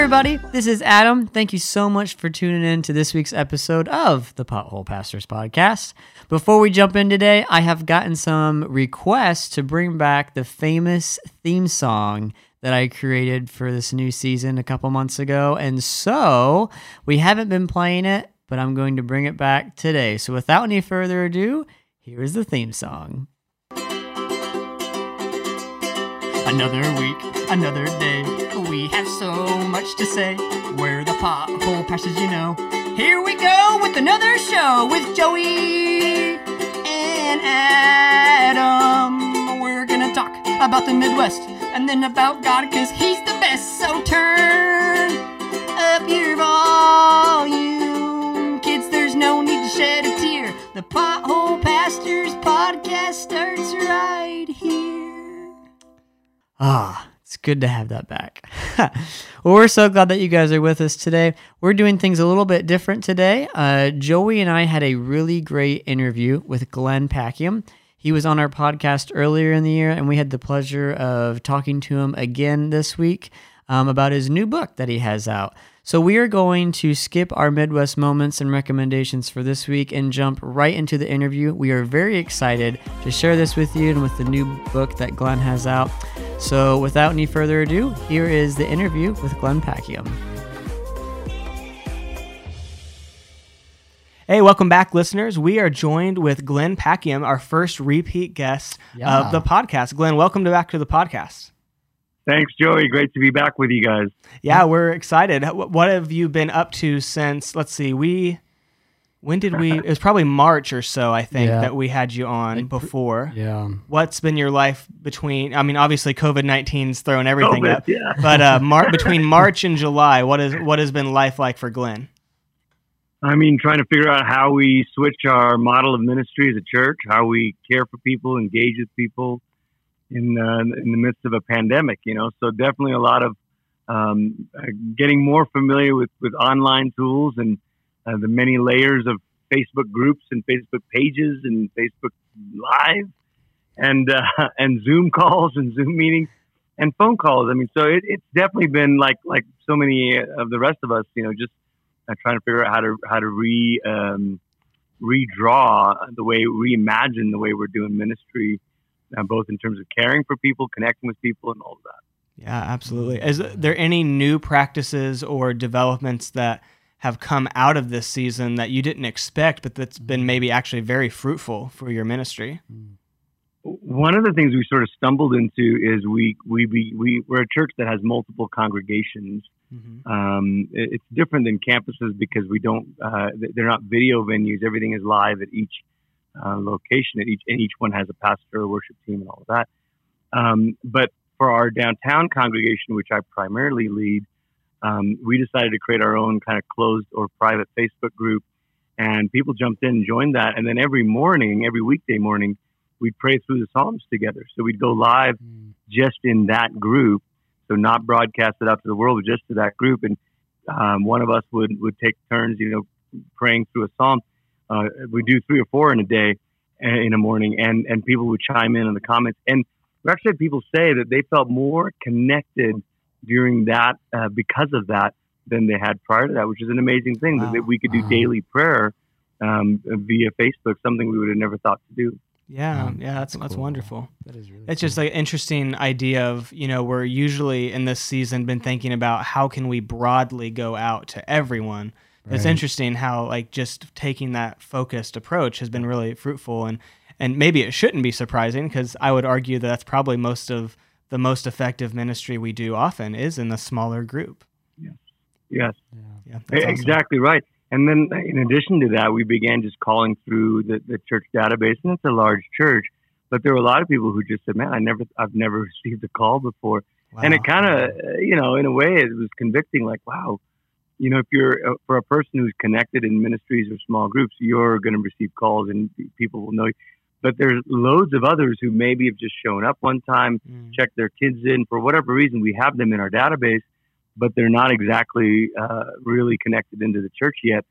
everybody. This is Adam. Thank you so much for tuning in to this week's episode of the Pothole Pastors Podcast. Before we jump in today, I have gotten some requests to bring back the famous theme song that I created for this new season a couple months ago. And so we haven't been playing it, but I'm going to bring it back today. So without any further ado, here is the theme song. Another week, another day. We have so much to say. We're the pothole pastors, you know. Here we go with another show with Joey and Adam. We're gonna talk about the Midwest and then about God, cause He's the best. So turn up your volume. Kids, there's no need to shed a tear. The Pothole Pastors podcast starts right here. Ah, good to have that back. well, we're so glad that you guys are with us today. We're doing things a little bit different today. Uh, Joey and I had a really great interview with Glenn Packiam. He was on our podcast earlier in the year, and we had the pleasure of talking to him again this week um, about his new book that he has out. So, we are going to skip our Midwest moments and recommendations for this week and jump right into the interview. We are very excited to share this with you and with the new book that Glenn has out. So, without any further ado, here is the interview with Glenn Packiam. Hey, welcome back, listeners. We are joined with Glenn Packiam, our first repeat guest Yeah. of the podcast. Glenn, welcome to back to the podcast. Thanks, Joey. Great to be back with you guys. Yeah, we're excited. What have you been up to since? Let's see. We when did we? It was probably March or so, I think, Yeah. that we had you on before. Yeah. What's been your life between? I mean, obviously, COVID 19's thrown everything COVID, up. yeah. But uh, Mar- between March and July, what is what has been life like for Glenn? I mean, trying to figure out how we switch our model of ministry as a church, how we care for people, engage with people in uh, in the midst of a pandemic. You know, so definitely a lot of um, uh, getting more familiar with with online tools and uh, the many layers of Facebook groups and Facebook pages and Facebook Live and uh, and Zoom calls and Zoom meetings and phone calls. I mean, so it, it's definitely been like like so many of the rest of us. You know, just uh, trying to figure out how to how to re um, redraw the way reimagine the way we're doing ministry, uh, both in terms of caring for people, connecting with people, and all of that. Yeah, absolutely. Is there any new practices or developments that have come out of this season that you didn't expect, but that's been maybe actually very fruitful for your ministry? One of the things we sort of stumbled into is we we we, we we're a church that has multiple congregations. Mm-hmm. Um, it- it's different than campuses because we don't uh, they're not video venues. Everything is live at each uh, location. At each and each one has a pastor, a worship team, and all of that. Um, but for our downtown congregation, which I primarily lead, um, we decided to create our own kind of closed or private Facebook group, and people jumped in and joined that. And then every morning, every weekday morning, we'd pray through the Psalms together. So we'd go live just in that group, so not broadcast it out to the world, but just to that group. And um, one of us would would take turns, you know, praying through a psalm. Uh, we do three or four in a day, uh, in a morning, and and people would chime in in the comments. And we actually had people say that they felt more connected during that uh, because of that than they had prior to that, which is an amazing thing Wow. that we could do Wow. daily prayer um, via Facebook, something we would have never thought to do. Yeah, Um, yeah, that's that's that's cool. wonderful. That is really It's just like an interesting idea of you know we're usually in this season been thinking about how can we broadly go out to everyone. It's interesting how like just taking that focused approach has been really fruitful and and maybe it shouldn't be surprising because I would argue that that's probably most of the most effective ministry we do often is in the smaller group. Yes. Yeah, that's awesome. Exactly right. And then, in addition to that, we began just calling through the, the church database, and it's a large church. But there were a lot of people who just said, "Man, I never, I've never received a call before," and it kind of, you know, in a way, it was convicting. Like, wow, you know, if you're uh, for a person who's connected in ministries or small groups, you're going to receive calls, and people will know you. But there's loads of others who maybe have just shown up one time, Mm. checked their kids in for whatever reason. We have them in our database, but they're not exactly uh, really connected into the church yet.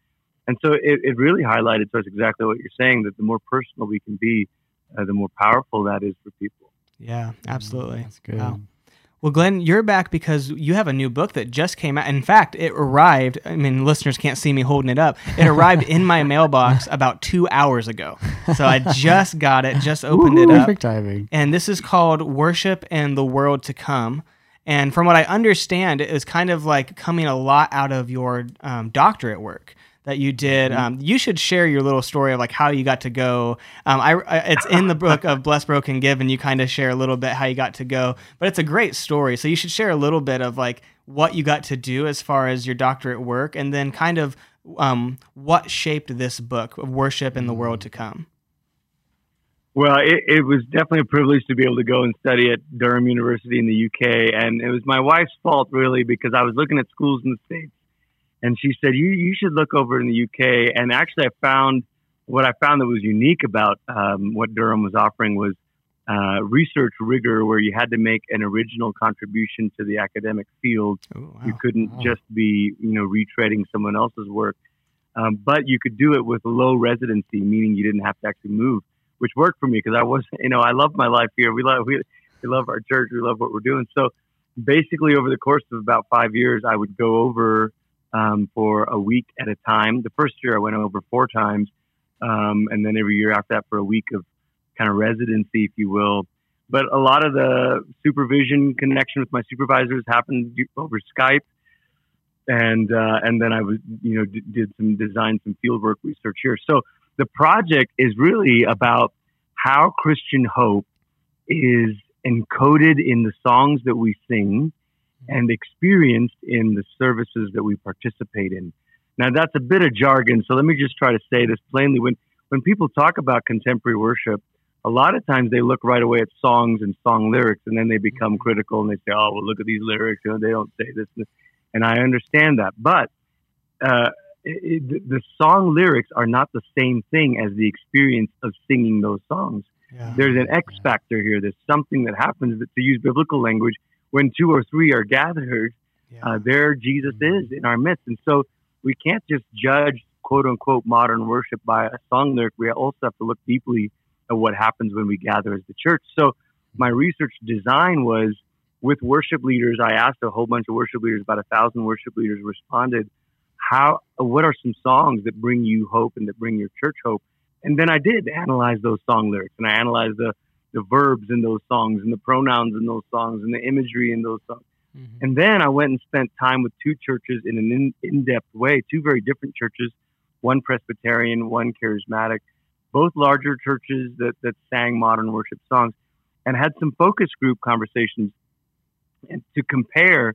And so it, it really highlighted to us exactly what you're saying that the more personal we can be, uh, the more powerful that is for people. Yeah, absolutely. That's good. Wow. Well, Glenn, you're back because you have a new book that just came out. In fact, it arrived. I mean, listeners can't see me holding it up. It arrived in my mailbox about two hours ago. So I just got it, just opened it up. Perfect timing. And this is called Worship and the World to Come. And from what I understand, it is kind of like coming a lot out of your um, doctorate work that you did. Um, you should share your little story of like how you got to go. Um, I, I, it's in the book of Bless, Broken, Give, and you kind of share a little bit how you got to go. But it's a great story. So you should share a little bit of like what you got to do as far as your doctorate work, and then kind of um, what shaped this book of worship in the world to come. Well, it, it was definitely a privilege to be able to go and study at Durham University in the UK, and it was my wife's fault really because I was looking at schools in the states and she said, "You you should look over in the UK." And actually, I found what I found that was unique about um, what Durham was offering was uh, research rigor, where you had to make an original contribution to the academic field. Ooh, wow. You couldn't Wow. just be you know retreading someone else's work, um, but you could do it with low residency, meaning you didn't have to actually move, which worked for me because I was you know I love my life here. We love we, we love our church. We love what we're doing. So basically, over the course of about five years, I would go over um, for a week at a time. The first year I went over four times, um, and then every year after that for a week of kind of residency, if you will. But a lot of the supervision connection with my supervisors happened over Skype, and uh, and then I was you know d- did some design some fieldwork research here. So the project is really about how Christian hope is encoded in the songs that we sing and experienced in the services that we participate in. Now that's a bit of jargon, so let me just try to say this plainly. When when people talk about contemporary worship, a lot of times they look right away at songs and song lyrics, and then they become critical and they say, "Oh, well, look at these lyrics. You know, they don't say this." And, this." and I understand that, but uh, it, it, the song lyrics are not the same thing as the experience of singing those songs Yeah. there's an X factor here. There's something that happens that, to use biblical language, when two or three are gathered, Yeah. uh, there Jesus is in our midst. And so we can't just judge quote unquote modern worship by a song lyric. We also have to look deeply at what happens when we gather as the church. So my research design was with worship leaders. I asked a whole bunch of worship leaders, about a thousand worship leaders responded. How, what are some songs that bring you hope and that bring your church hope? And then I did analyze those song lyrics and I analyzed the, the verbs in those songs and the pronouns in those songs and the imagery in those songs. Mhm. And then I went and spent time with two churches in an in, in-depth way, two very different churches, one Presbyterian, one charismatic, both larger churches that, that sang modern worship songs and had some focus group conversations and to compare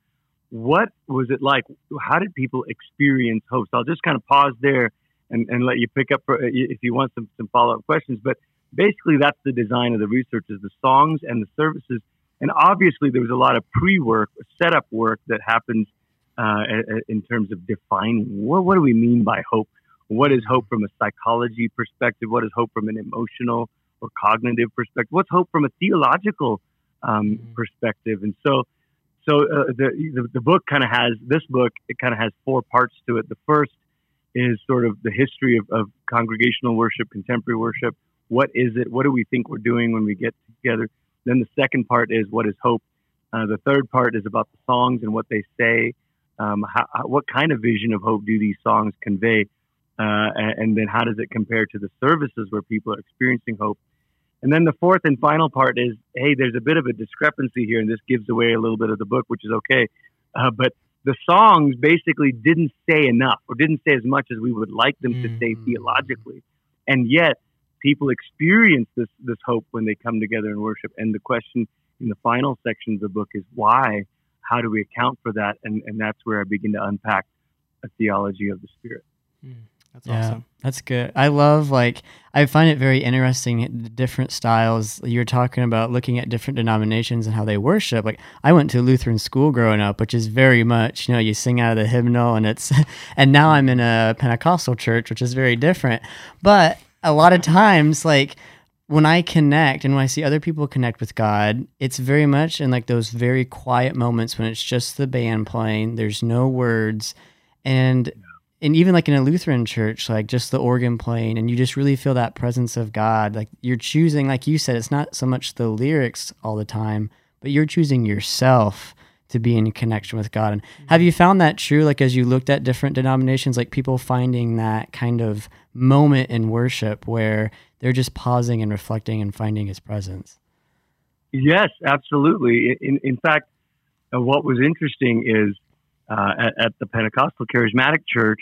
what was it like? How did people experience hope? So I'll just kind of pause there and, and let you pick up for, if you want some, some follow-up questions. But basically that's the design of the research is the songs and the services and obviously, there was a lot of pre-work, setup work that happens uh, in terms of defining what, what do we mean by hope? What is hope from a psychology perspective? What is hope from an emotional or cognitive perspective? What's hope from a theological um, Mhm. perspective? And so, so uh, the, the the book kind of has this book. It kind of has four parts to it. The first is sort of the history of, of congregational worship, contemporary worship. What is it? What do we think we're doing when we get together? Then the second part is what is hope. Uh, the third part is about the songs and what they say. Um, how, how, what kind of vision of hope do these songs convey? Uh, and, then how does it compare to the services where people are experiencing hope? And then the fourth and final part is, hey, there's a bit of a discrepancy here, and this gives away a little bit of the book, which is okay. Uh, but the songs basically didn't say enough, or didn't say as much as we would like them to say Mm. theologically, and yet people experience this this hope when they come together in worship. And the question in the final section of the book is why? How do we account for that? And and that's where I begin to unpack a theology of the Spirit. Mm, That's Yeah, awesome. that's good. I love like I find it very interesting the different styles you're talking about looking at different denominations and how they worship. Like I went to Lutheran school growing up, which is very much, you know, you sing out of the hymnal and it's and now I'm in a Pentecostal church, which is very different. But a lot of times like when I connect and when I see other people connect with God, it's very much in like those very quiet moments when it's just the band playing, there's no words and and even like in a Lutheran church, like just the organ playing, and you just really feel that presence of God. Like you're choosing, like you said, it's not so much the lyrics all the time, but you're choosing yourself to be in connection with God. And have you found that true? Like as you looked at different denominations, like people finding that kind of moment in worship where they're just pausing and reflecting and finding His presence. Yes, absolutely. In, in fact, uh, what was interesting is uh, at, at, the Pentecostal Charismatic Church,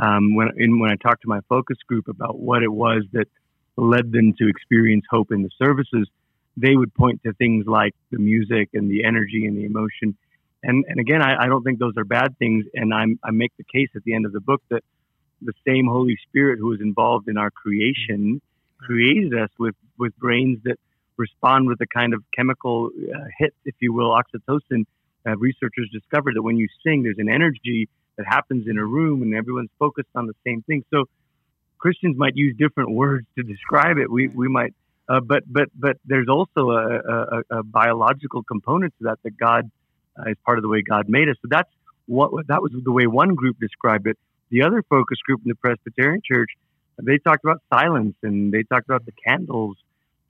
um, when in, when I talked to my focus group about what it was that led them to experience hope in the services, they would point to things like the music and the energy and the emotion. And, and again, I, I don't think those are bad things. And I'm, I make the case at the end of the book that the same Holy Spirit who was involved in our creation created us with, with brains that respond with a kind of chemical uh, hit, if you will, oxytocin. Uh, researchers discovered that when you sing, there's an energy that happens in a room and everyone's focused on the same thing. So Christians might use different words to describe it. We, we might, uh, but, but, but there's also a, a, a, biological component to that, that God uh, is part of the way God made us. So that's what, that was the way one group described it. The other focus group in the Presbyterian Church, they talked about silence and they talked about the candles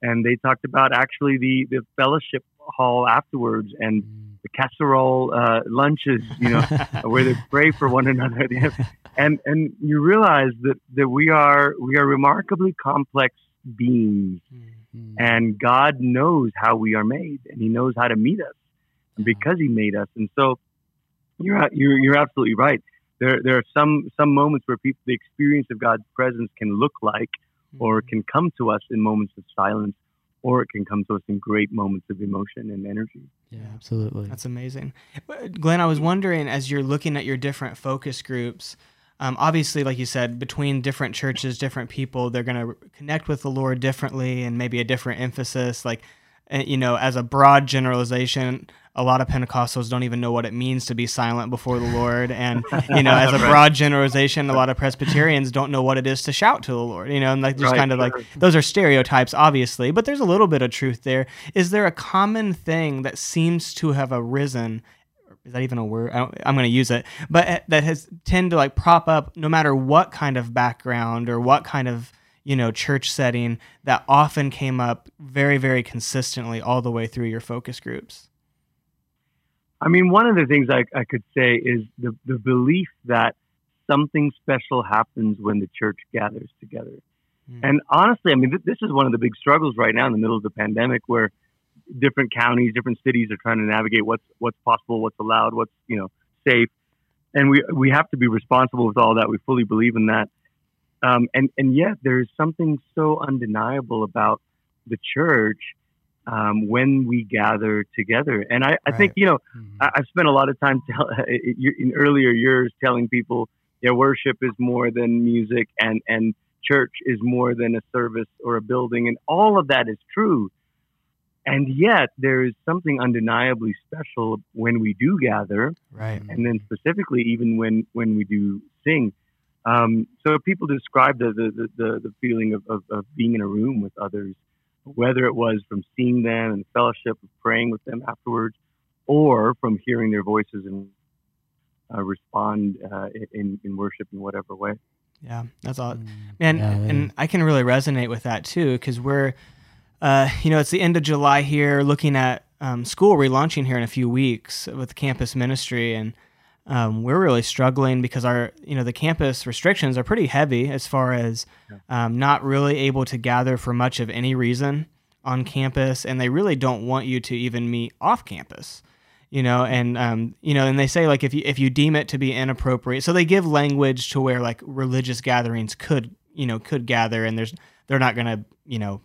and they talked about actually the, the fellowship hall afterwards and the casserole uh, lunches, you know, where they pray for one another. and and you realize that, that we are we are remarkably complex beings, mm-hmm. and God knows how we are made, and He knows how to meet us, because He made us. And so, you're you're you're absolutely right there there are some some moments where people the experience of God's presence can look like or mm-hmm. can come to us in moments of silence or it can come to us in great moments of emotion and energy. Yeah, absolutely. That's amazing. Glenn, I was wondering as you're looking at your different focus groups, um, obviously, like you said, between different churches, different people, they're going to connect with the Lord differently and maybe a different emphasis. Like, eh, you know, as a broad generalization, a lot of Pentecostals don't even know what it means to be silent before the Lord. And, you know, as a broad generalization, a lot of Presbyterians don't know what it is to shout to the Lord, you know, and like just right, kind of like those are stereotypes, obviously, but there's a little bit of truth there. Is there a common thing that seems to have arisen? Is that even a word? I am going to use it, but eh, that has tend to like prop up no matter what kind of background or what kind of you know church setting that often came up very very consistently all the way through your focus groups I mean, one of the things I, I could say is the, the belief that something special happens when the church gathers together. Mm. And honestly, I mean, th- this is one of the big struggles right now in the middle of the pandemic where different counties, different cities are trying to navigate what's, what's possible, what's allowed, what's, you know, safe. And we, we have to be responsible with all that. We fully believe in that. Um, and, and yet there is something so undeniable about the church um, when we gather together. And I, I right. think, you know, mm-hmm. I, have spent a lot of time tell, in earlier years telling people, yeah, worship is more than music and, and church is more than a service or a building. And all of that is true. And yet there is something undeniably special when we do gather. Right. And then specifically, even when, when we do sing. Um, so people describe the, the, the, the feeling of, of, of being in a room with others whether it was from seeing them and fellowship of praying with them afterwards, or from hearing their voices and uh, respond uh, in, in worship in whatever way. Yeah, that's all. Mm, Man, yeah, and I can really resonate with that too, because we're, uh, you know, it's the end of July here, looking at um, school relaunching here in a few weeks with campus ministry, and um, we're really struggling because our you know the campus restrictions are pretty heavy as far as um, not really able to gather for much of any reason on campus. And they really don't want you to even meet off campus you know? And um, you know and they say like if you if you deem it to be inappropriate so they give language to where like religious gatherings could you know could gather and there's they're not going to you know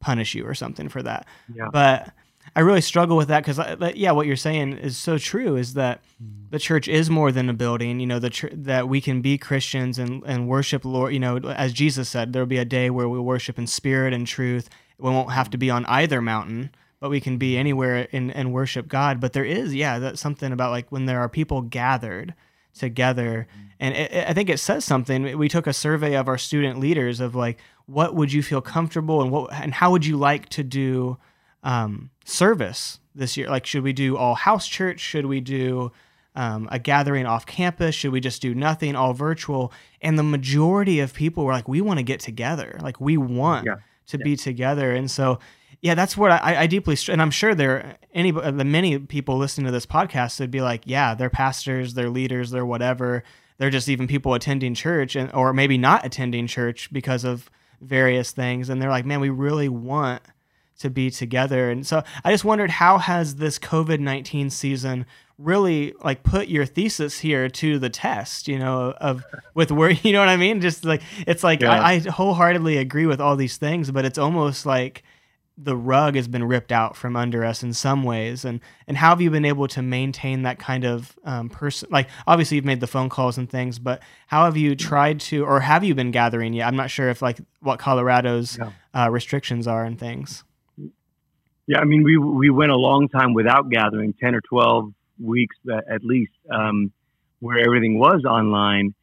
punish you or something for that yeah. but I really struggle with that because, yeah, what you're saying is so true. Is that mm. the church is more than a building? You know, the ch- that we can be Christians and and worship Lord. You know, as Jesus said, there will be a day where we worship in spirit and truth. We won't have to be on either mountain, but we can be anywhere and and worship God. But there is, yeah, that's something about like when there are people gathered together, mm. and it, it, I think it says something. We took a survey of our student leaders of like, what would you feel comfortable and what and how would you like to do um, service this year. Like, should we do all house church? Should we do um, a gathering off campus? Should we just do nothing, all virtual? And the majority of people were like, we want to get together. Like, we want yeah. to yeah. be together. And so yeah, that's what I, I deeply and I'm sure there any uh, the many people listening to this podcast would be like, yeah, they're pastors, they're leaders, they're whatever. They're just even people attending church and or maybe not attending church because of various things, and they're like, man, we really want to be together. And so I just wondered how has this COVID nineteen season really like put your thesis here to the test you know of with where you know what i mean just like it's like yeah. I, I wholeheartedly agree with all these things but it's almost like the rug has been ripped out from under us in some ways. And and how have you been able to maintain that kind of um, person like obviously you've made the phone calls and things but how have you tried to or have you been gathering yet? I'm not sure if like what colorado's yeah. uh, restrictions are and things. Yeah i mean we we went a long time without gathering 10 or 12 weeks at least um, where everything was online.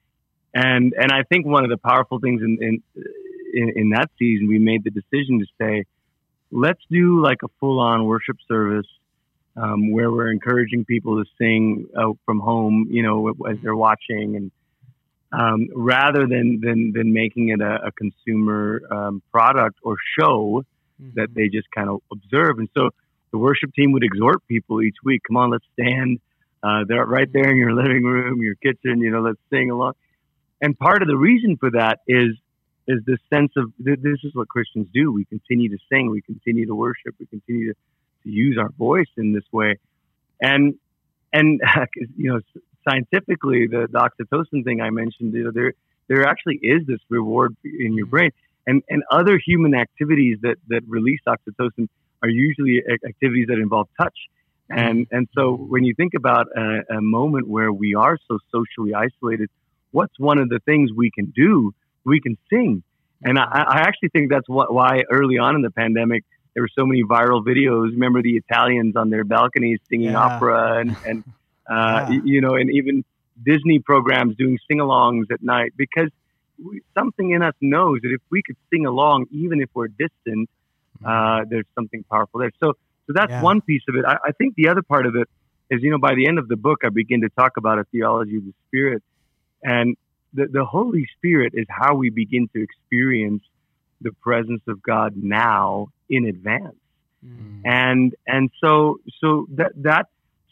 And and i think one of the powerful things in in in, in that season we made the decision to say let's do like a full on worship service um, where we're encouraging people to sing uh, from home, you know, as they're watching, and um, rather than, than than making it a, a consumer um, product or show mm-hmm. that they just kind of observe. And so the worship team would exhort people each week, "Come on, let's stand. Uh, they're right there in your living room, your kitchen. You know, let's sing along." And part of the reason for that is is this sense of this is what Christians do. We continue to sing, we continue to worship, we continue to, to use our voice in this way, and and you know scientifically the, the oxytocin thing I mentioned, you know, there there actually is this reward in your mm-hmm. brain, and and other human activities that that release oxytocin are usually activities that involve touch. Mm-hmm. And and so when you think about a, a moment where we are so socially isolated, what's one of the things we can do we can sing. And I, I actually think that's what, why early on in the pandemic, there were so many viral videos. Remember the Italians on their balconies singing yeah. opera and, and uh, yeah. you know, and even Disney programs doing sing-alongs at night because we, something in us knows that if we could sing along, even if we're distant, mm-hmm. uh, there's something powerful there. So, so that's yeah. one piece of it. I, I think the other part of it is, you know, by the end of the book, I begin to talk about a theology of the spirit, and the, the Holy Spirit is how we begin to experience the presence of God now in advance. Mm. And and so so that that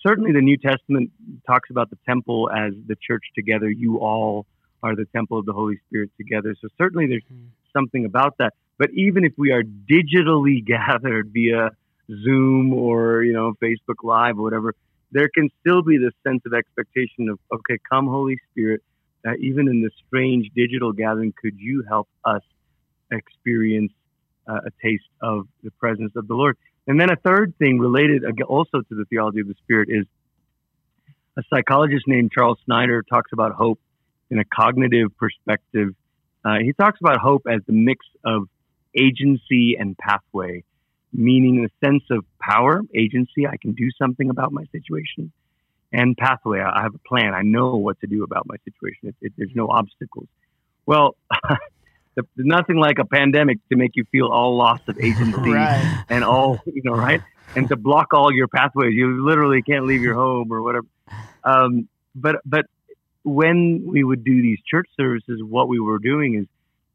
certainly the New Testament talks about the temple as the church together. You all are the temple of the Holy Spirit together. So certainly there's mm. something about that. But even if we are digitally gathered via Zoom or you know Facebook Live or whatever, there can still be this sense of expectation of okay, come Holy Spirit, even in this strange digital gathering, could you help us experience uh, a taste of the presence of the Lord? And then a third thing related also to the theology of the Spirit is a psychologist named Charles Snyder talks about hope in a cognitive perspective. Uh, he talks about hope as the mix of agency and pathway, meaning the sense of power, agency, I can do something about my situation, and pathway. I have a plan. I know what to do about my situation. It, it, there's no obstacles. Well, there's nothing like a pandemic to make you feel all lost of agency right. and all, you know, right? And to block all your pathways. You literally can't leave your home or whatever. Um, but, but when we would do these church services, what we were doing is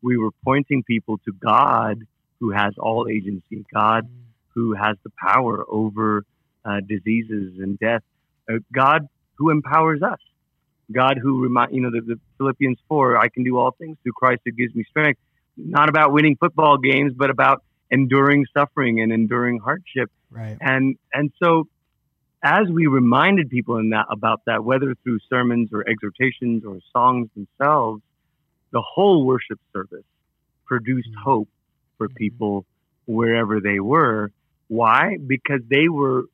we were pointing people to God who has all agency, God who has the power over uh, diseases and death God who empowers us. God who remind you know the, the, Philippians four, I can do all things through Christ who gives me strength. Not about winning football games, but about enduring suffering and enduring hardship. Right. And and so as we reminded people in that about that, whether through sermons or exhortations or songs themselves, the whole worship service produced mm-hmm. hope for mm-hmm. people wherever they were. Why? Because they were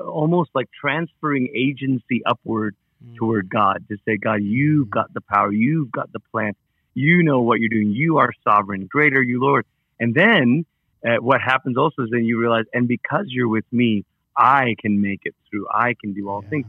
almost like transferring agency upward mm. toward God to say, God, you've got the power, you've got the plan, you know what you're doing, you are sovereign, great are you, Lord. And then uh, what happens also is then you realize, and because you're with me, I can make it through. I can do all yeah. things.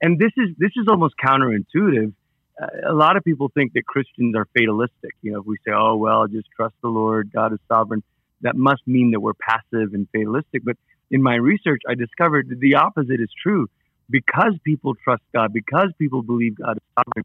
And this is this is almost counterintuitive. Uh, a lot of people think that Christians are fatalistic. You know, if we say, "Oh well, just trust the Lord, God is sovereign," that must mean that we're passive and fatalistic. But in my research, I discovered that the opposite is true. Because people trust God, because people believe God is sovereign,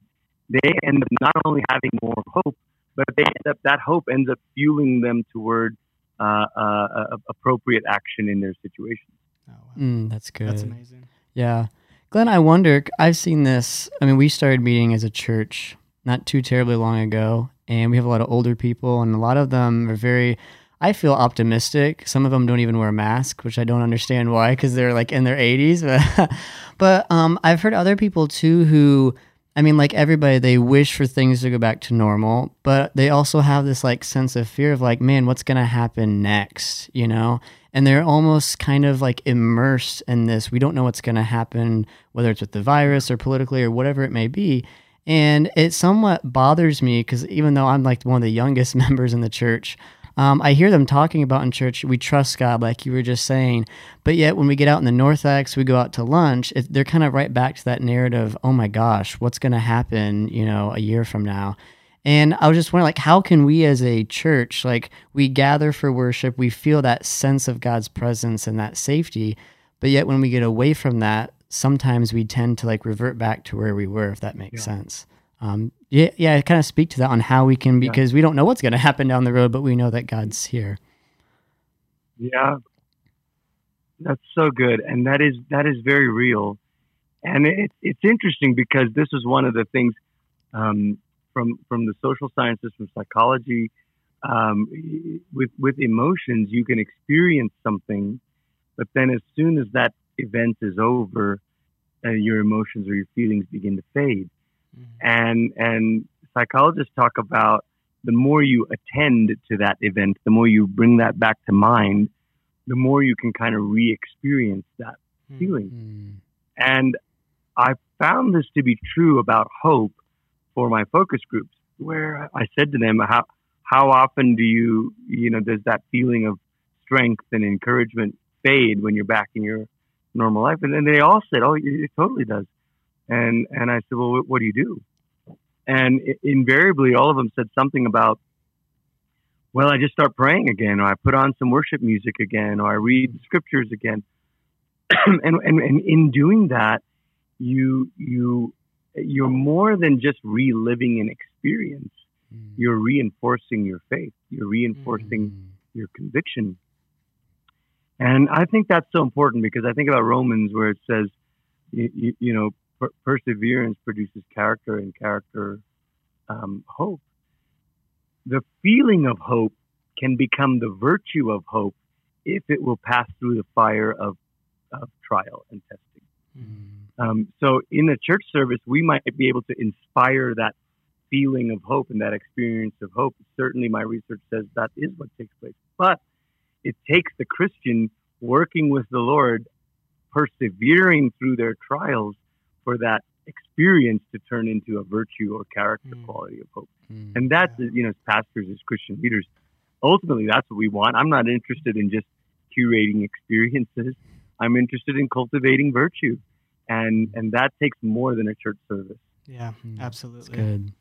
they end up not only having more hope, but they end up, that hope ends up fueling them toward uh, uh, appropriate action in their situation. Oh, wow. mm, that's good. That's amazing. Yeah. Glenn, I wonder, I've seen this. I mean, we started meeting as a church not too terribly long ago, and we have a lot of older people, and a lot of them are very, I feel optimistic. Some of them don't even wear a mask, which I don't understand why, because they're like in their 80s. but um, I've heard other people too who, I mean, like everybody, they wish for things to go back to normal, but they also have this like sense of fear of like, man, what's going to happen next, you know? And they're almost kind of like immersed in this. We don't know what's going to happen, whether it's with the virus or politically or whatever it may be. And it somewhat bothers me because even though I'm like one of the youngest members in the church, um, I hear them talking about in church, we trust God, like you were just saying. But yet, when we get out in the North we go out to lunch, it, they're kind of right back to that narrative oh my gosh, what's going to happen, you know, a year from now? And I was just wondering, like, how can we as a church, like, we gather for worship, we feel that sense of God's presence and that safety, but yet when we get away from that, sometimes we tend to like revert back to where we were, if that makes yeah. sense. Um, yeah, yeah, kind of speak to that on how we can because yeah. we don't know what's going to happen down the road, but we know that God's here. Yeah, that's so good, and that is that is very real, and it, it's interesting because this is one of the things um, from from the social sciences, from psychology, um, with with emotions, you can experience something, but then as soon as that event is over, uh, your emotions or your feelings begin to fade. Mm-hmm. And and psychologists talk about the more you attend to that event, the more you bring that back to mind, the more you can kind of re-experience that mm-hmm. feeling. And I found this to be true about hope for my focus groups, where I said to them, "How how often do you you know does that feeling of strength and encouragement fade when you're back in your normal life. And then they all said, "Oh, it totally does." And and I said, "Well, what do you do?" And invariably, all of them said something about, "Well, I just start praying again, or I put on some worship music again, or I read the scriptures again." and, and and in doing that, you you you're more than just reliving an experience. Mm. You're reinforcing your faith. You're reinforcing mm. your conviction and I think that's so important because I think about Romans where it says, you, you, you know, per- perseverance produces character and character um, hope. The feeling of hope can become the virtue of hope if it will pass through the fire of, of trial and testing. Mm-hmm. Um, so in a church service, we might be able to inspire that feeling of hope and that experience of hope. Certainly, my research says that is what takes place. But it takes the Christian working with the Lord, persevering through their trials for that experience to turn into a virtue or character mm. quality of hope. Mm. And that's, yeah. you know, as pastors, as Christian leaders, ultimately that's what we want. I'm not interested in just curating experiences. I'm interested in cultivating virtue. And, and that takes more than a church service. Yeah, mm. absolutely. good.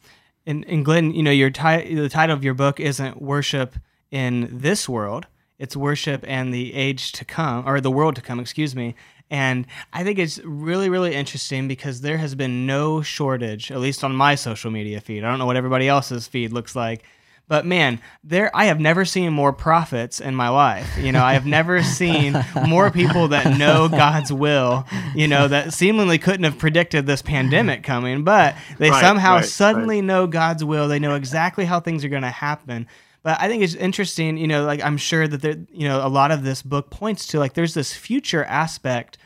And, and Glenn, you know, your ti- the title of your book isn't worship in this world, it's worship and the age to come, or the world to come, excuse me. And I think it's really, really interesting because there has been no shortage, at least on my social media feed. I don't know what everybody else's feed looks like. But man, there I have never seen more prophets in my life. You know, I have never seen more people that know God's will, you know, that seemingly couldn't have predicted this pandemic coming, but they right, somehow right, suddenly right. know God's will. They know exactly how things are going to happen. But I think it's interesting, you know, like I'm sure that there, you know, a lot of this book points to like there's this future aspect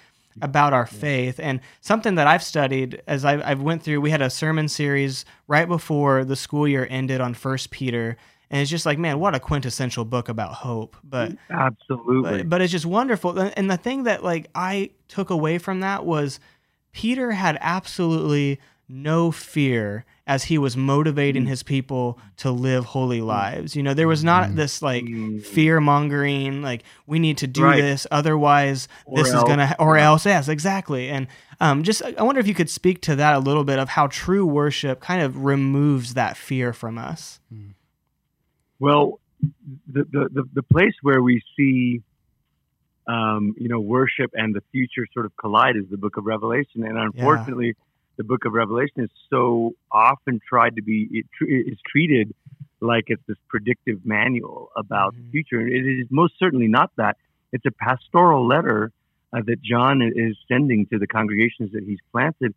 about our faith and something that I've studied as I, I went through. We had a sermon series right before the school year ended on First Peter, and it's just like, man, what a quintessential book about hope. But absolutely, but, but it's just wonderful. And the thing that like I took away from that was Peter had absolutely no fear as he was motivating mm. his people to live holy mm. lives. You know, there was not mm. this like fear mongering, like we need to do right. this, otherwise or this else. is gonna, or else, yes, exactly. And um, just I wonder if you could speak to that a little bit of how true worship kind of removes that fear from us. Well, the the the, the place where we see. Um, you know, worship and the future sort of collide is the book of Revelation. And unfortunately, yeah the book of Revelation is so often tried to be it is treated like it's this predictive manual about Mhm. the future. And it is most certainly not that. It's a pastoral letter uh, that John is sending to the congregations that he's planted.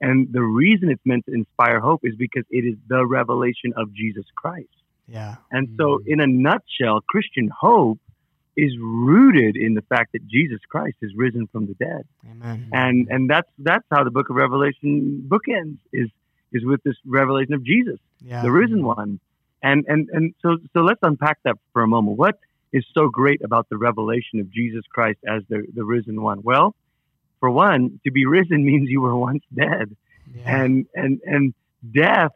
And the reason it's meant to inspire hope is because it is the revelation of Jesus Christ. Yeah. And so, Mm. in a nutshell, Christian hope is rooted in the fact that Jesus Christ is risen from the dead. Amen. And and that's that's how the book of Revelation bookends is is with this revelation of Jesus Yeah. the risen one. And and and so so let's unpack that for a moment. What is so great about the revelation of Jesus Christ as the the risen one? Well, for one, to be risen means you were once dead. Yeah. And and and death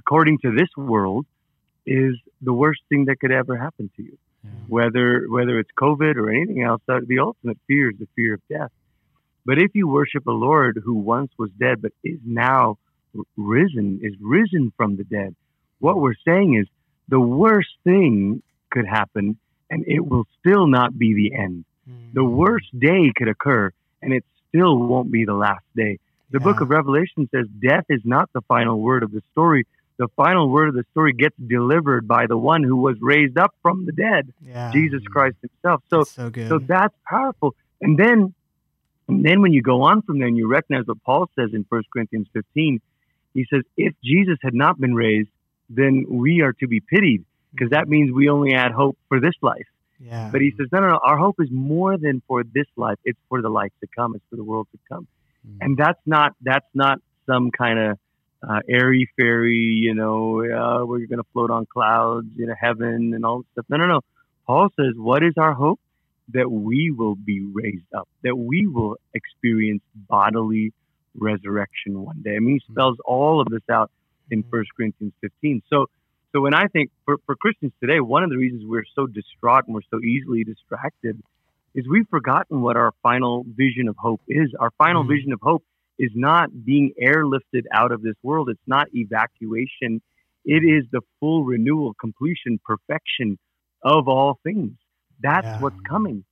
according to this world is the worst thing that could ever happen to you. Whether whether it's COVID or anything else, the ultimate fear is the fear of death. But if you worship a Lord who once was dead but is now risen, is risen from the dead, what we're saying is the worst thing could happen and it will still not be the end. Mm. The worst day could occur and it still won't be the last day. The book of Revelation says death is not the final word of the story. The final word of the story gets delivered by the one who was raised up from the dead, yeah. Jesus Christ himself. So That's so good. so that's powerful. And then, and then when you go on from there and you recognize what Paul says in 1 Corinthians 15, he says, if Jesus had not been raised, then we are to be pitied because that means we only had hope for this life. yeah. But he says, no, no, no, our hope is more than for this life. It's for the life to come. It's for the world to come. Mm. And that's not, that's not some kind of uh, airy fairy, you know, uh, we're going to float on clouds in heaven and all this stuff. No, no, no. Paul says, what is our hope? That we will be raised up, that we will experience bodily resurrection one day. I mean, he spells all of this out in First Corinthians 15. So, so when I think for, for Christians today, one of the reasons we're so distraught and we're so easily distracted is we've forgotten what our final vision of hope is. Our final Mhm. vision of hope is not being airlifted out of this world. It's not evacuation. It is the full renewal, completion, perfection of all things. That's Yeah. what's coming.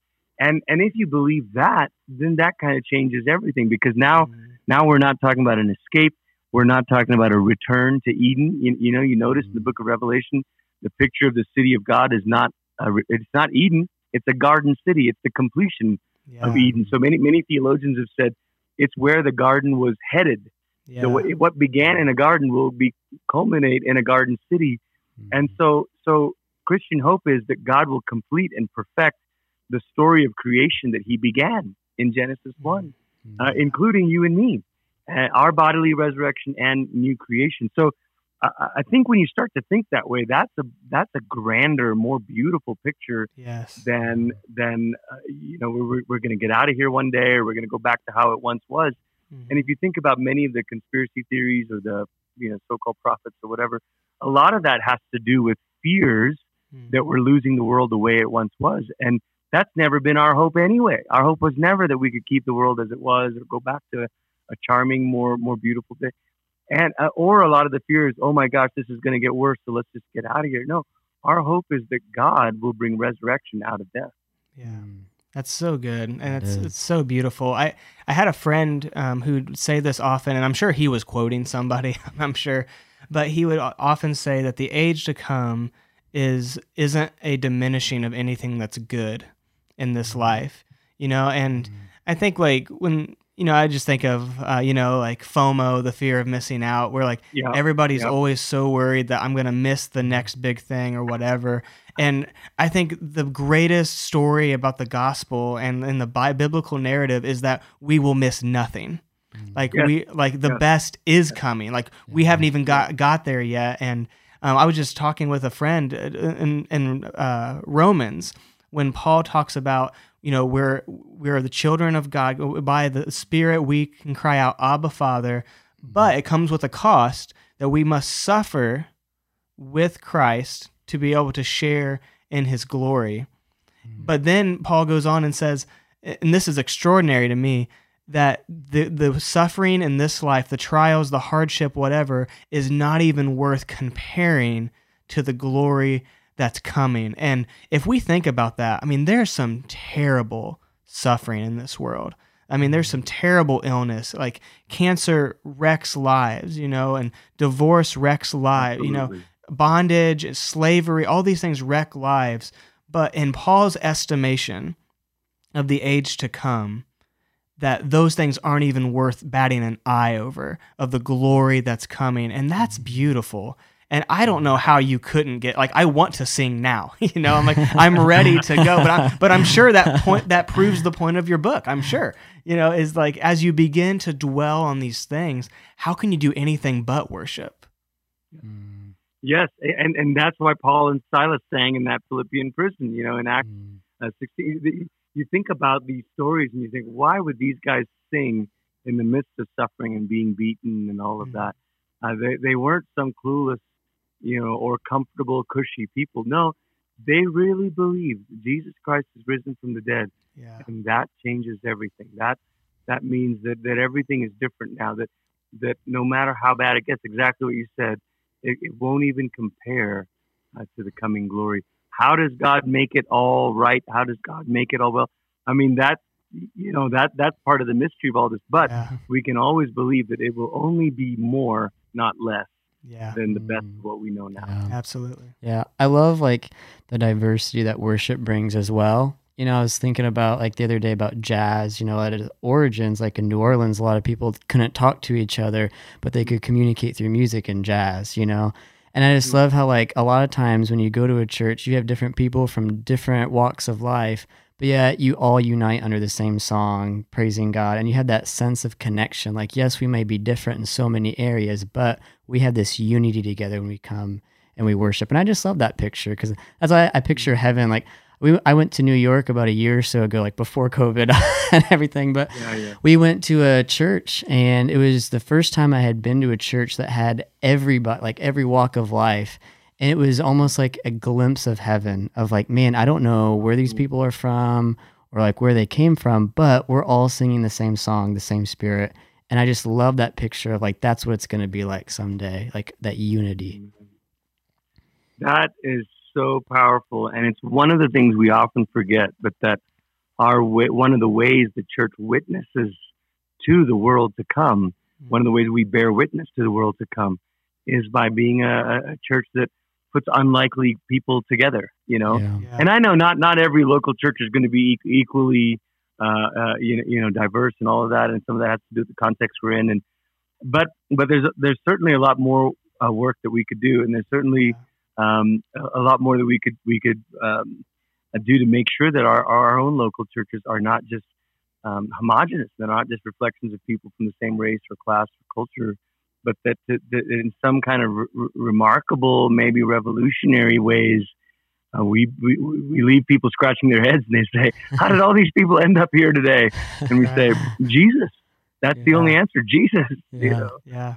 And and if you believe that, then that kind of changes everything because now Mm. now we're not talking about an escape. We're not talking about a return to Eden. You, you know, you notice in the book of Revelation, the picture of the city of God is not a, it's not Eden. It's a garden city. It's the completion yeah. of Eden. So many many theologians have said it's where the garden was headed. Yeah. So what, what began in a garden will be culminate in a garden city. And so so Christian hope is that God will complete and perfect the story of creation that He began in Genesis one uh, including you and me, uh, our bodily resurrection and new creation. So I I think when you start to think that way, that's a that's a grander, more beautiful picture yes. than than uh, you know we're we're going to get out of here one day or we're going to go back to how it once was. Mhm. And if you think about many of the conspiracy theories or the you know so-called prophets or whatever, a lot of that has to do with fears Mhm. that we're losing the world the way it once was. And that's never been our hope anyway. Our hope was never that we could keep the world as it was or go back to a charming, more more beautiful day. And uh, or a lot of the fears, oh my gosh, this is going to get worse, so let's just get out of here. No, our hope is that God will bring resurrection out of death. Yeah. That's so good, and It it's is. it's so beautiful. I I had a friend um, who'd say this often, and I'm sure he was quoting somebody. I'm sure, but he would often say that the age to come is isn't a diminishing of anything that's good in this life, you know. And I think like when you know, I just think of uh, you know like FOMO, the fear of missing out, where like Yeah. everybody's Yep. always so worried that I'm going to miss the next big thing or whatever. And I think the greatest story about the gospel and in the bi- biblical narrative is that we will miss nothing. Like Yes. we like the Yes. best is coming. Like we haven't even got got there yet. And um, I was just talking with a friend uh, in in uh, Romans when Paul talks about you know we're we're the children of God. By the Spirit we can cry out Abba Father, mm-hmm. but it comes with a cost that we must suffer with Christ to be able to share in His glory. Mm-hmm. But then Paul goes on and says, and this is extraordinary to me, that the the suffering in this life, the trials, the hardship, whatever, is not even worth comparing to the glory that's coming. And if we think about that, I mean, there's some terrible suffering in this world. I mean, there's some terrible illness, like cancer wrecks lives, you know, and divorce wrecks lives, you know, bondage, slavery, all these things wreck lives. But in Paul's estimation of the age to come, that those things aren't even worth batting an eye over of the glory that's coming. And that's beautiful. And I don't know how you couldn't get like I want to sing now. you know, I'm like I'm ready to go, but I'm but I'm sure that point that proves the point of your book. I'm sure. You know, is like as you begin to dwell on these things, how can you do anything but worship? Mm. Yes, and and that's why Paul and Silas sang in that Philippian prison, you know, in Acts mm. uh, 16 you think about these stories and you think, why would these guys sing in the midst of suffering and being beaten and all of mm. that? Uh, they, they weren't some clueless, you know, or comfortable, cushy people. No, they really believe Jesus Christ is risen from the dead. Yeah. And that changes everything. That, that means that, that everything is different now, that, that no matter how bad it gets, exactly what you said, it, it won't even compare uh, to the coming glory. How does God make it all right? How does God make it all well? I mean, that you know that that's part of the mystery of all this. But yeah. we can always believe that it will only be more, not less. Yeah. Than the best mm. of what we know now. Yeah. Absolutely. Yeah. I love like the diversity that worship brings as well. You know, I was thinking about like the other day about jazz, you know, at its origins, like in New Orleans, a lot of people couldn't talk to each other, but they could communicate through music and jazz, you know. And I just mm. love how like a lot of times when you go to a church, you have different people from different walks of life, but yet you all unite under the same song, praising God, and you have that sense of connection. Like, yes, we may be different in so many areas, but we have this unity together when we come and we worship. And I just love that picture because that's why I picture heaven like we I went to New York about a year or so ago, like before COVID and everything. But yeah, yeah. we went to a church, and it was the first time I had been to a church that had everybody, like every walk of life. And it was almost like a glimpse of heaven of like, man, I don't know where these people are from or like where they came from, but we're all singing the same song, the same spirit. And I just love that picture of like, that's what it's going to be like someday, like that unity. That is so powerful, and it's one of the things we often forget, but that our one of the ways the church witnesses to the world to come, mm-hmm. one of the ways we bear witness to the world to come, is by being a, a church that puts unlikely people together. You know, yeah. Yeah. and I know not not every local church is going to be equally. Uh, uh, you know, you know, diverse and all of that, and some of that has to do with the context we're in. And but but there's there's certainly a lot more uh, work that we could do, and there's certainly yeah um, a, lot more that we could we could um, do to make sure that our, our own local churches are not just um, homogenous. They're not just reflections of people from the same race or class or culture, but that, that, that in some kind of re- remarkable, maybe revolutionary ways, uh, we, we we leave people scratching their heads and they say, "How did all these people end up here today?" And we say, "Jesus." That's yeah. the only answer. Jesus. Yeah. You know? Yeah.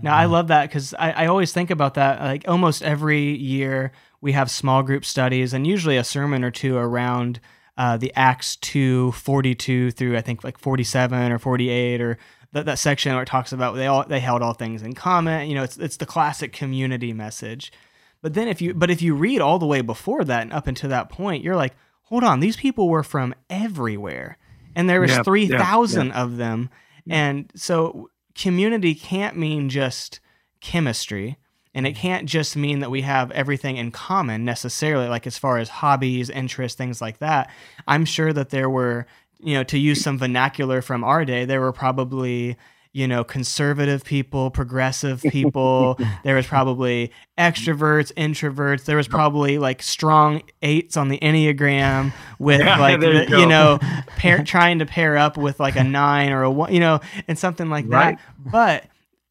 Now I love that because I, I always think about that. Like almost every year we have small group studies and usually a sermon or two around uh, the Acts 2, 42 through I think like 47 or 48 or that, that section where it talks about they all they held all things in common. You know, it's it's the classic community message. But then if you but if you read all the way before that and up until that point, you're like, hold on, these people were from everywhere. And there was yep, 3,000 yep, yep. of them. And so community can't mean just chemistry and it can't just mean that we have everything in common necessarily like as far as hobbies interests things like that i'm sure that there were you know to use some vernacular from our day there were probably you know, conservative people, progressive people. there was probably extroverts, introverts. There was probably like strong eights on the Enneagram with yeah, like, the, you, you, know, pair, trying to pair up with like a nine or a one, you know, and something like right. that. But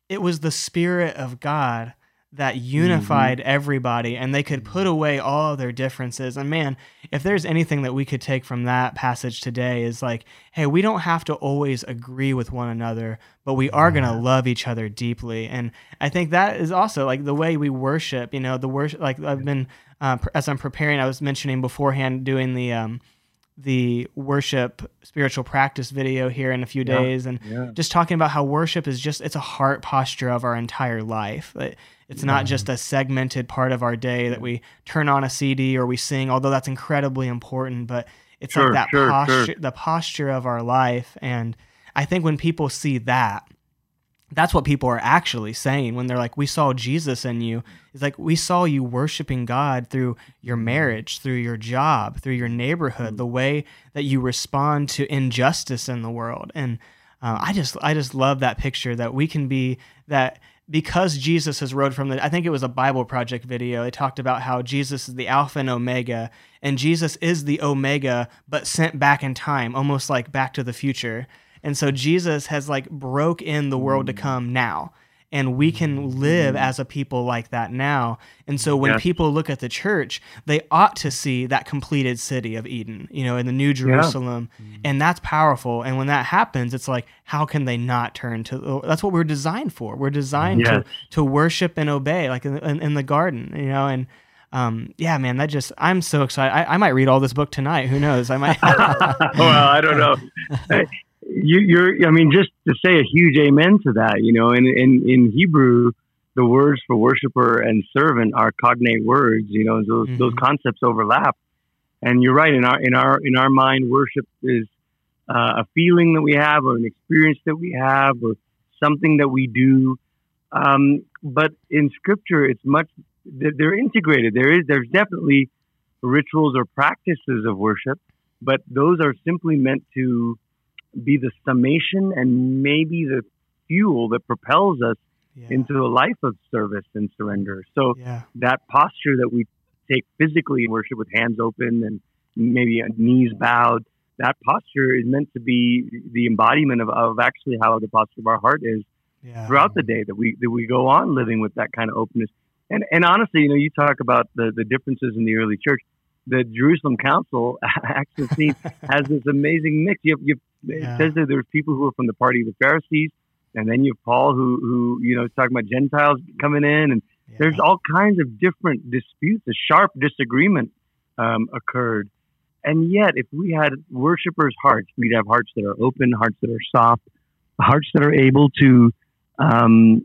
it was the spirit of God that unified mm-hmm. everybody and they could put away all their differences. And man, if there's anything that we could take from that passage today is like, hey, we don't have to always agree with one another, but we are going to love each other deeply. And I think that is also like the way we worship, you know, the worship, like I've been, uh, as I'm preparing, I was mentioning beforehand doing the, um, the worship spiritual practice video here in a few days and yeah. just talking about how worship is just it's a heart posture of our entire life it's not just a segmented part of our day that we turn on a cd or we sing although that's incredibly important but it's sure, like that sure, posture sure. the posture of our life and i think when people see that that's what people are actually saying when they're like, "We saw Jesus in you." It's like we saw you worshiping God through your marriage, through your job, through your neighborhood, the way that you respond to injustice in the world. And uh, I just, I just love that picture that we can be that because Jesus has rode from the. I think it was a Bible Project video. They talked about how Jesus is the Alpha and Omega, and Jesus is the Omega, but sent back in time, almost like Back to the Future and so Jesus has like broke in the world to hmm. come now. And we can live as a people like that now. And so when Yes. people look at the church, they ought to see that completed city of Eden, you know, in the New Jerusalem. And that's powerful. And when that happens, it's like, how can they not turn to that's what we're designed for. We're designed to to worship and obey, like in, in, in the garden, you know, and um, yeah, man, that just I'm so excited. I, I might read all this book tonight. Who knows? I might. well, I don't know. You, you're, I mean, just to say a huge amen to that, you know, in, in, in Hebrew, the words for worshiper and servant are cognate words, you know, those, Mhm. those concepts overlap. And you're right. In our, in our, in our mind, worship is uh, a feeling that we have or an experience that we have or something that we do. Um, but in scripture, it's much, they're integrated. There is, there's definitely rituals or practices of worship, but those are simply meant to be the summation and maybe the fuel that propels us yeah. into a life of service and surrender. So yeah. that posture that we take physically in worship with hands open and maybe knees bowed, that posture is meant to be the embodiment of, of actually how the posture of our heart is Yeah. throughout the day that we that we go on living with that kind of openness. And and honestly, you know, you talk about the the differences in the early church. The Jerusalem Council, Acts 15, has this amazing mix. You have, you have, Yeah. It says that there's people who are from the party of the Pharisees, and then you have Paul, who who you know is talking about Gentiles coming in, and Yeah. there's all kinds of different disputes. A sharp disagreement um, occurred, and yet, if we had worshipers' hearts, we'd have hearts that are open, hearts that are soft, hearts that are able to um,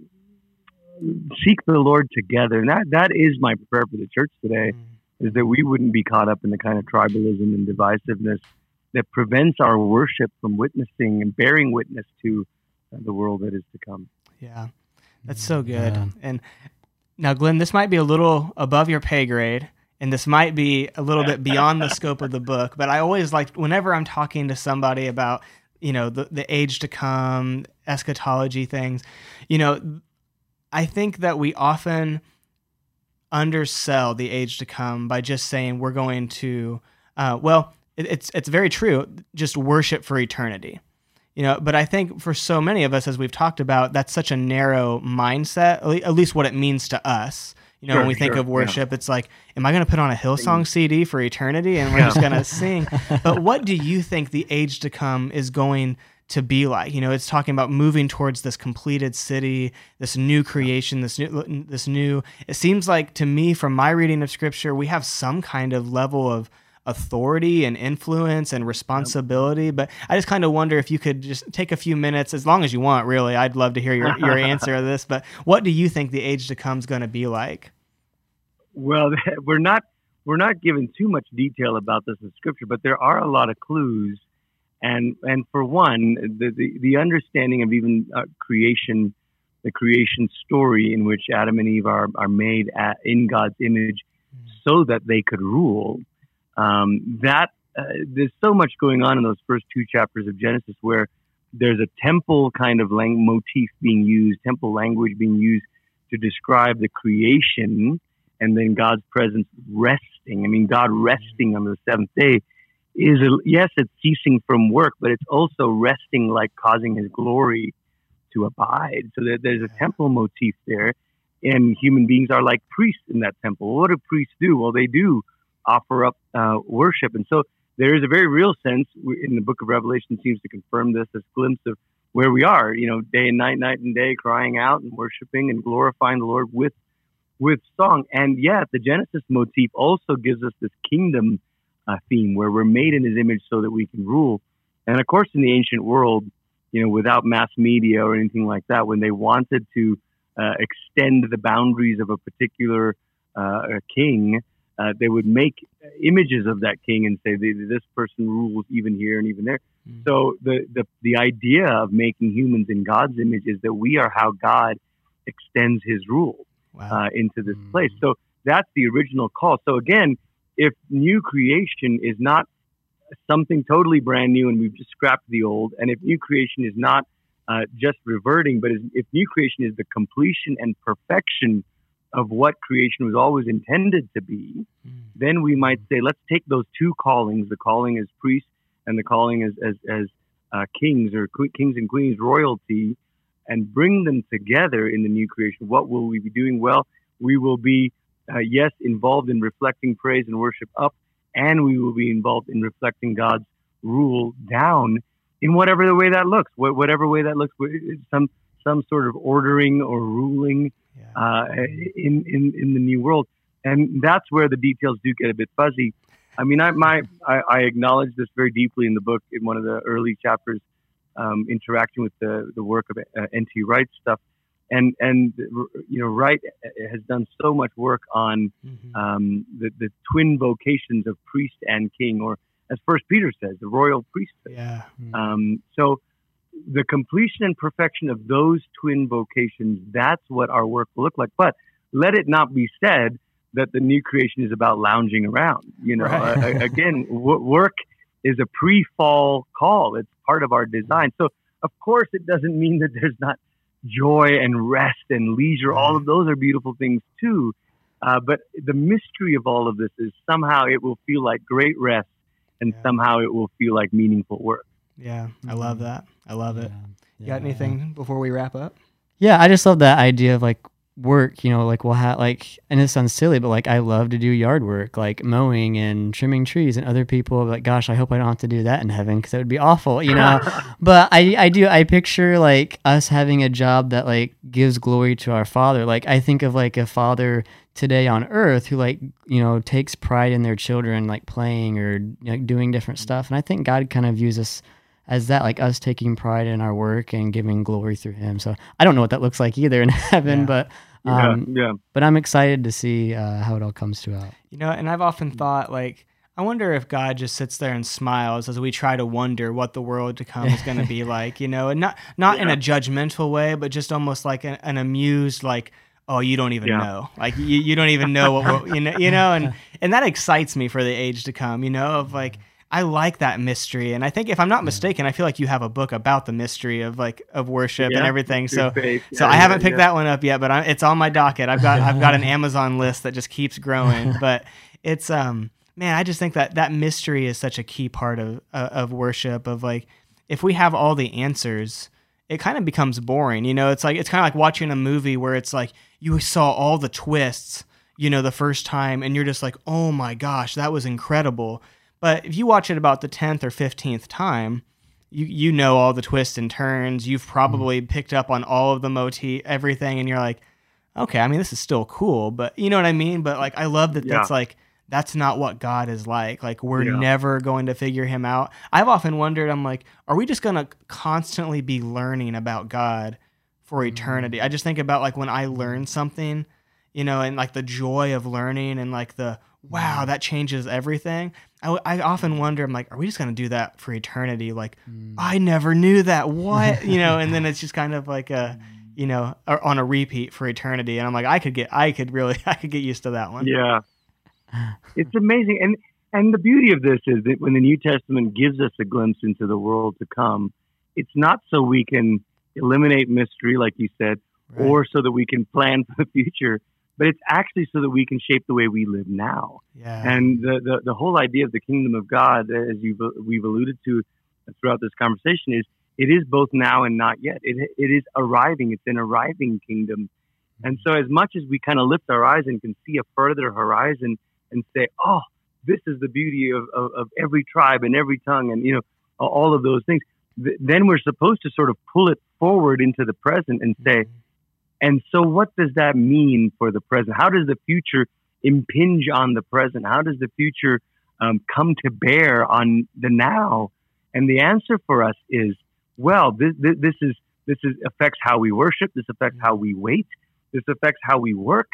seek the Lord together. And that that is my prayer for the church today Mm. is that we wouldn't be caught up in the kind of tribalism and divisiveness that prevents our worship from witnessing and bearing witness to uh, the world that is to come. Yeah. That's so good. Yeah. And now, Glenn, this might be a little above your pay grade, and this might be a little bit beyond the scope of the book. But I always like whenever I'm talking to somebody about, you know, the the age to come, eschatology things, you know, I think that we often undersell the age to come by just saying we're going to, uh, well, it, it's it's very true, just worship for eternity. You know but i think for so many of us as we've talked about that's such a narrow mindset at least what it means to us. You know Sure, when we think sure, of worship it's like am i going to put on a hillsong cd for eternity and we're Yeah. just going to sing? But what do you think the age to come is going to be like? You know it's talking about moving towards this completed city this new creation this new this new. It seems like to me from my reading of scripture we have some kind of level of authority and influence and responsibility. But I just kind of wonder if you could just take a few minutes, as long as you want, really. I'd love to hear your, your answer to this. But what do you think the age to come is going to be like? Well, we're not we're not given too much detail about this in scripture, but there are a lot of clues. And and for one, the the, the understanding of even uh, creation, the creation story in which Adam and Eve are are made at, in God's image, so that they could rule. Um, that uh, there's so much going on in those first two chapters of Genesis where there's a temple kind of lang- motif being used, temple language being used to describe the creation and then God's presence resting. I mean, God resting on the seventh day is, a, yes, it's ceasing from work, but it's also resting like causing his glory to abide. So there, there's a temple motif there. And human beings are like priests in that temple. What do priests do? Well, they do offer up uh, worship. And so there is a very real sense in the book of Revelation seems to confirm this, this glimpse of where we are, you know, day and night, night and day, crying out and worshiping and glorifying the Lord with with song. And yet, the Genesis motif also gives us this kingdom uh, theme where we're made in His image so that we can rule. And of course, in the ancient world, you know, without mass media or anything like that, when they wanted to uh, extend the boundaries of a particular uh, king, uh, they would make images of that king and say this person rules even here and even there. Mm-hmm. So the, the the idea of making humans in God's image is that we are how God extends His rule wow. uh, into this mm-hmm. place. So that's the original call. So again, if new creation is not something totally brand new and we've just scrapped the old, and if new creation is not uh, just reverting, but is, if new creation is the completion and perfection of what creation was always intended to be, mm. then we might say, let's take those two callings, the calling as priests and the calling as, as, as uh, kings or kings and queens, royalty, and bring them together in the new creation. What will we be doing? Well, we will be, uh, yes, involved in reflecting praise and worship up, and we will be involved in reflecting God's rule down in whatever the way that looks, whatever way that looks, some some sort of ordering or ruling yeah. uh, in, in in the new world, and that's where the details do get a bit fuzzy. I mean, I my I, I acknowledge this very deeply in the book in one of the early chapters, um, interacting with the the work of uh, N.T. Wright stuff, and and you know Wright has done so much work on mm-hmm. um, the the twin vocations of priest and king, or as First Peter says, the royal priesthood. Yeah. Mm-hmm. Um, so the completion and perfection of those twin vocations, that's what our work will look like. But let it not be said that the new creation is about lounging around. You know, right. uh, again, w- work is a pre-fall call. It's part of our design. So of course, it doesn't mean that there's not joy and rest and leisure. Right. All of those are beautiful things too. Uh, but the mystery of all of this is somehow it will feel like great rest and yeah. somehow it will feel like meaningful work. Yeah, I love mm-hmm. that. I love it. You got anything before we wrap up? Yeah, I just love that idea of like work, you know, like we'll have like, and it sounds silly, but like I love to do yard work, like mowing and trimming trees, and other people like, gosh, I hope I don't have to do that in heaven because that would be awful, you know. but I, I do, I picture like us having a job that like gives glory to our Father. Like I think of like a father today on earth who like you know takes pride in their children like playing or like doing different mm. stuff and i think god kind of views us as that like us taking pride in our work and giving glory through him so i don't know what that looks like either in heaven yeah. but um, yeah, yeah, But I'm excited to see uh, how it all comes to out. You know, and I've often thought like, I wonder if God just sits there and smiles as we try to wonder what the world to come is going to be like. You know, and not not yeah. in a judgmental way, but just almost like an, an amused like oh you don't even yeah. know like you, you don't even know what you know you know and and that excites me for the age to come you know of like I like that mystery and I think if I'm not mistaken I feel like you have a book about the mystery of like of worship yeah, and everything so yeah, so I haven't picked that one up yet but I, it's on my docket I've got I've got an Amazon list that just keeps growing but it's um man I just think that that mystery is such a key part of uh, of worship of like if we have all the answers it kind of becomes boring. You know, it's like it's kind of like watching a movie where it's like you saw all the twists, you know, the first time and you're just like, "Oh my gosh, that was incredible." But if you watch it about the 10th or 15th time, you you know all the twists and turns. You've probably mm. picked up on all of the motif, everything and you're like, "Okay, I mean, this is still cool." But you know what I mean? But like I love that yeah. that's like that's not what God is like. Like we're yeah. never going to figure him out. I've often wondered, I'm like, are we just going to constantly be learning about God for mm-hmm. eternity? I just think about like when I learn something, you know, and like the joy of learning and like the wow, mm-hmm. that changes everything. I, I often wonder, I'm like, are we just going to do that for eternity? Like, mm. I never knew that. What? you know, and then it's just kind of like a, you know, on a repeat for eternity. And I'm like, I could get, I could really, I could get used to that one. Yeah it's amazing. And and the beauty of this is that when the New Testament gives us a glimpse into the world to come, it's not so we can eliminate mystery, like you said, right. or so that we can plan for the future, but it's actually so that we can shape the way we live now. Yeah. And the, the, the whole idea of the kingdom of God, as you've, we've alluded to throughout this conversation, is it is both now and not yet. It, it is arriving. It's an arriving kingdom. And so, as much as we kind of lift our eyes and can see a further horizon, and say, oh, this is the beauty of, of, of every tribe and every tongue and, you know, all of those things. Th- then we're supposed to sort of pull it forward into the present and say, mm-hmm. And so what does that mean for the present? How does the future impinge on the present? How does the future um, come to bear on the now? And the answer for us is, well, this, this, this is this is affects how we worship. This affects how we wait. This affects how we work.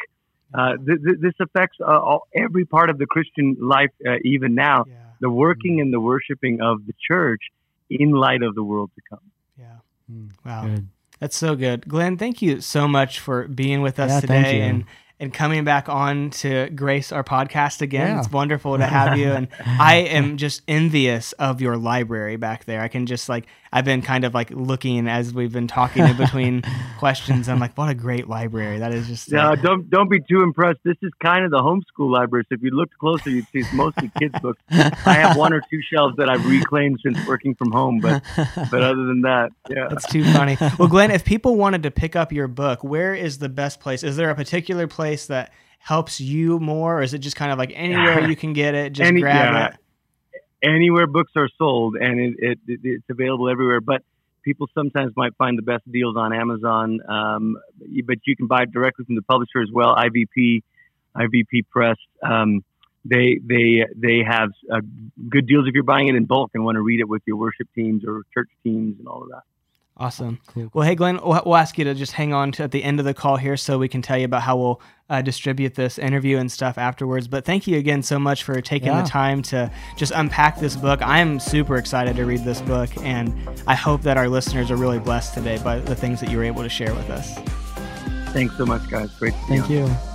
Uh, th- th- this affects uh, all, every part of the Christian life, uh, even now. Yeah. The working and the worshiping of the church in light of the world to come. Yeah. Mm, Wow. Good. That's so good. Glenn, thank you so much for being with us Yeah, today and and coming back on to grace our podcast again. Yeah. It's wonderful to have you and I am just envious of your library back there. I can just like I've been kind of like looking as we've been talking in between questions. I'm like, what a great library. That is just Now, uh, don't don't be too impressed. This is kind of the homeschool library. So if you looked closer, you'd see it's mostly kids' books. I have one or two shelves that I've reclaimed since working from home, but but other than that, yeah. That's too funny. Well, Glenn, if people wanted to pick up your book, where is the best place? Is there a particular place that helps you more, or is it just kind of like anywhere you can get it, just Any- grab yeah. it? Anywhere books are sold, and it, it, it it's available everywhere. But people sometimes might find the best deals on Amazon. Um, but you can buy it directly from the publisher as well. IVP, IVP Press. Um, they they they have uh, good deals if you're buying it in bulk and want to read it with your worship teams or church teams and all of that. Awesome. Cool. Well, hey, Glenn, we'll, we'll ask you to just hang on to at the end of the call here so we can tell you about how we'll uh, distribute this interview and stuff afterwards. But thank you again so much for taking Yeah. the time to just unpack this book. I'm super excited to read this book, and I hope that our listeners are really blessed today by the things that you were able to share with us. Thanks so much, guys. Great Thank on. you.